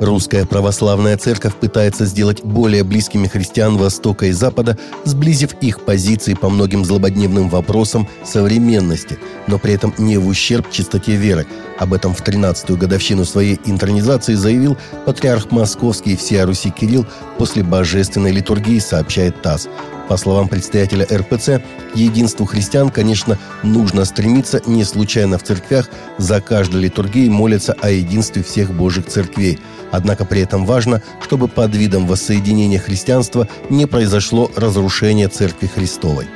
Русская православная церковь пытается сделать более близкими христиан Востока и Запада, сблизив их позиции по многим злободневным вопросам современности, но при этом не в ущерб чистоте веры. Об этом в 13-ю годовщину своей интронизации заявил патриарх Московский и всея Руси Кирилл после божественной литургии, сообщает ТАСС. По словам предстоятеля РПЦ, единству христиан, конечно, нужно стремиться. Не случайно в церквях за каждой литургией молятся о единстве всех Божьих церквей. Однако при этом важно, чтобы под видом воссоединения христианства не произошло разрушение Церкви Христовой.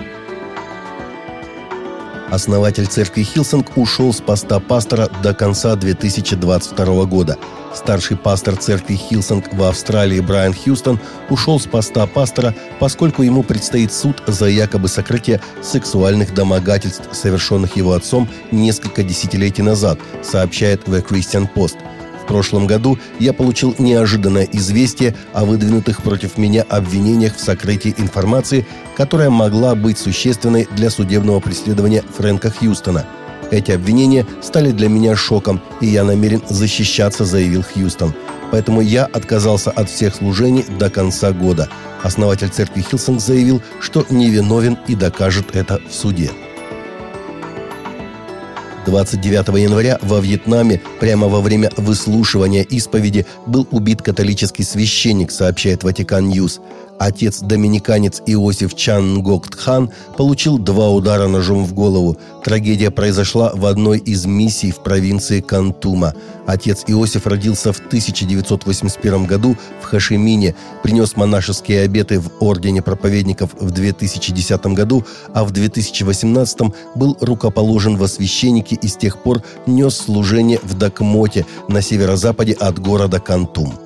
Основатель церкви Хилсонг ушел с поста пастора до конца 2022 года – Старший пастор церкви Хилсонг в Австралии Брайан Хьюстон ушел с поста пастора, поскольку ему предстоит суд за якобы сокрытие сексуальных домогательств, совершенных его отцом несколько десятилетий назад, сообщает The Christian Post. В прошлом году я получил неожиданное известие о выдвинутых против меня обвинениях в сокрытии информации, которая могла быть существенной для судебного преследования Фрэнка Хьюстона – эти обвинения стали для меня шоком, и я намерен защищаться, заявил Хьюстон. Поэтому я отказался от всех служений до конца года. Основатель церкви Хилсонг заявил, что невиновен и докажет это в суде. 29 января во Вьетнаме прямо во время выслушивания исповеди был убит католический священник, сообщает Vatican News. Отец-доминиканец Иосиф Чан Нгок Тхань получил два удара ножом в голову. Трагедия произошла в одной из миссий в провинции Контума. Отец Иосиф родился в 1981 году в Хошимине, принес монашеские обеты в Ордене проповедников в 2010 году, а в 2018 был рукоположен во священники и с тех пор нес служение в Дакмоте на северо-западе от города Кантум.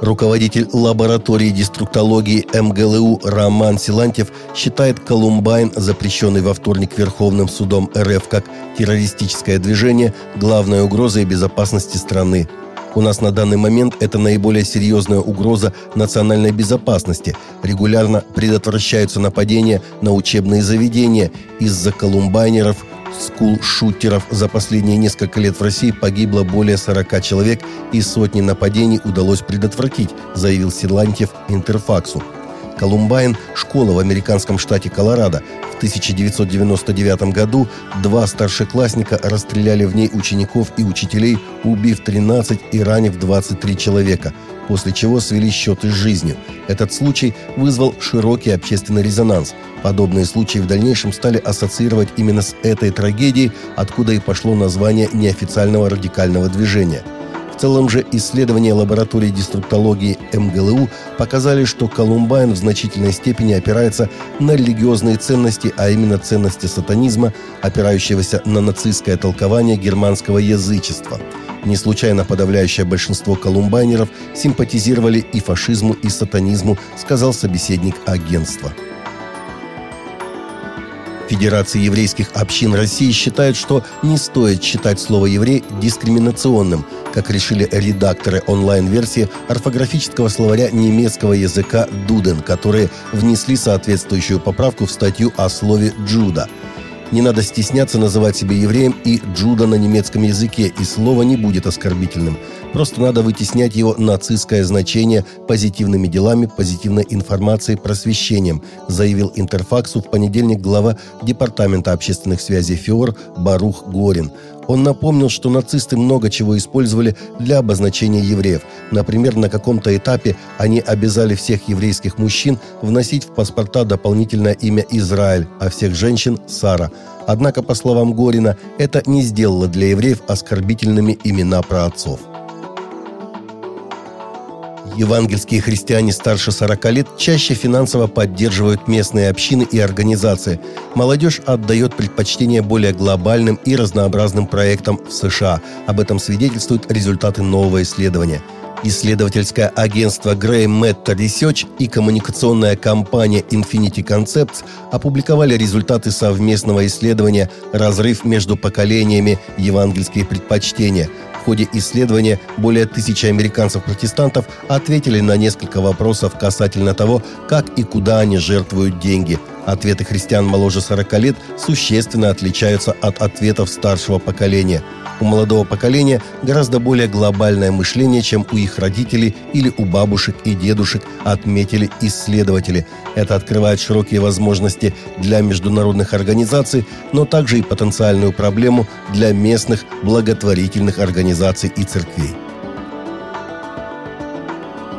Руководитель лаборатории деструктологии МГЛУ Роман Силантьев считает Колумбайн, запрещенный во вторник Верховным судом РФ как террористическое движение, главной угрозой безопасности страны. У нас на данный момент это наиболее серьезная угроза национальной безопасности. Регулярно предотвращаются нападения на учебные заведения из-за колумбайнеров – скул-шутеров за последние несколько лет в России погибло более 40 человек и сотни нападений удалось предотвратить, заявил Силантьев Интерфаксу. Колумбайн – школа в американском штате Колорадо. В 1999 году два старшеклассника расстреляли в ней учеников и учителей, убив 13 и ранив 23 человека – после чего свели счеты с жизнью. Этот случай вызвал широкий общественный резонанс. Подобные случаи в дальнейшем стали ассоциировать именно с этой трагедией, откуда и пошло название неофициального радикального движения. В целом же исследования лаборатории деструктологии МГЛУ показали, что Колумбайн в значительной степени опирается на религиозные ценности, а именно ценности сатанизма, опирающегося на нацистское толкование германского язычества – не случайно подавляющее большинство колумбайнеров симпатизировали и фашизму, и сатанизму, сказал собеседник агентства. Федерация еврейских общин России считает, что не стоит считать слово «еврей» дискриминационным, как решили редакторы онлайн-версии орфографического словаря немецкого языка «Дуден», которые внесли соответствующую поправку в статью о слове «джуда». Не надо стесняться называть себя евреем и Джуда на немецком языке, и слово не будет оскорбительным. Просто надо вытеснять его нацистское значение позитивными делами, позитивной информацией, просвещением, заявил Интерфаксу в понедельник глава Департамента общественных связей ФИОР Барух Горин. Он напомнил, что нацисты много чего использовали для обозначения евреев. Например, на каком-то этапе они обязали всех еврейских мужчин вносить в паспорта дополнительное имя Израиль, а всех женщин – Сара. Однако, по словам Горина, это не сделало для евреев оскорбительными имена праотцов. Евангельские христиане старше 40 лет чаще финансово поддерживают местные общины и организации. Молодежь отдает предпочтение более глобальным и разнообразным проектам в США. Об этом свидетельствуют результаты нового исследования. Исследовательское агентство Graham Matter Research и коммуникационная компания Infinity Concepts опубликовали результаты совместного исследования «Разрыв между поколениями. Евангельские предпочтения», ходе исследования более тысячи американцев-протестантов ответили на несколько вопросов касательно того, как и куда они жертвуют деньги. Ответы христиан моложе 40 лет существенно отличаются от ответов старшего поколения. У молодого поколения гораздо более глобальное мышление, чем у их родителей или у бабушек и дедушек, отметили исследователи. Это открывает широкие возможности для международных организаций, но также и потенциальную проблему для местных благотворительных организаций и церквей.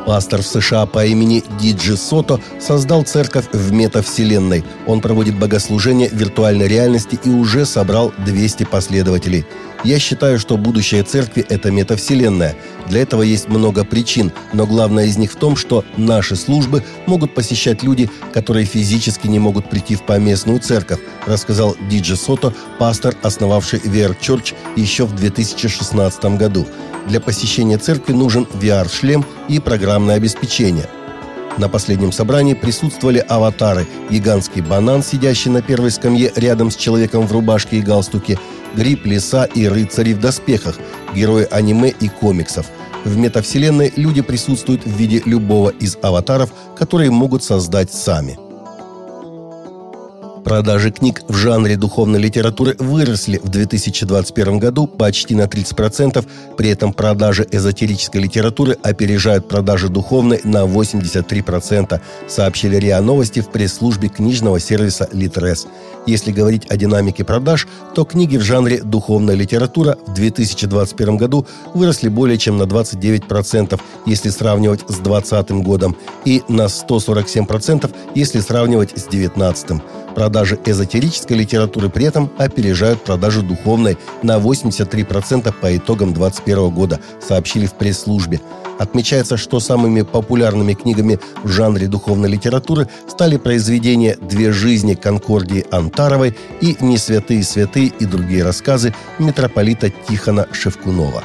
Пастор в США по имени Диджи Сото создал церковь в метавселенной. Он проводит богослужения в виртуальной реальности и уже собрал 200 последователей. Я считаю, что будущее церкви – это метавселенная. Для этого есть много причин, но главное из них в том, что наши службы могут посещать люди, которые физически не могут прийти в поместную церковь, рассказал Диджи Сото, пастор, основавший VR Church еще в 2016 году. Для посещения церкви нужен VR-шлем и программное обеспечение. На последнем собрании присутствовали аватары гигантский банан, сидящий на первой скамье рядом с человеком в рубашке и галстуке, гриб, лиса и рыцари в доспехах, герои аниме и комиксов. В метавселенной люди присутствуют в виде любого из аватаров, которые могут создать сами – Продажи книг в жанре духовной литературы выросли в 2021 году почти на 30%, при этом продажи эзотерической литературы опережают продажи духовной на 83%, сообщили РИА Новости в пресс-службе книжного сервиса «Литрес». Если говорить о динамике продаж, то книги в жанре духовная литература в 2021 году выросли более чем на 29%, если сравнивать с 2020 годом, и на 147%, если сравнивать с 2019. Продажи эзотерической литературы при этом опережают продажи духовной на 83% по итогам 2021 года, сообщили в пресс-службе. Отмечается, что самыми популярными книгами в жанре духовной литературы стали произведения «Две жизни» Конкордии Антаровой и «Не святые святые» и другие рассказы митрополита Тихона Шевкунова.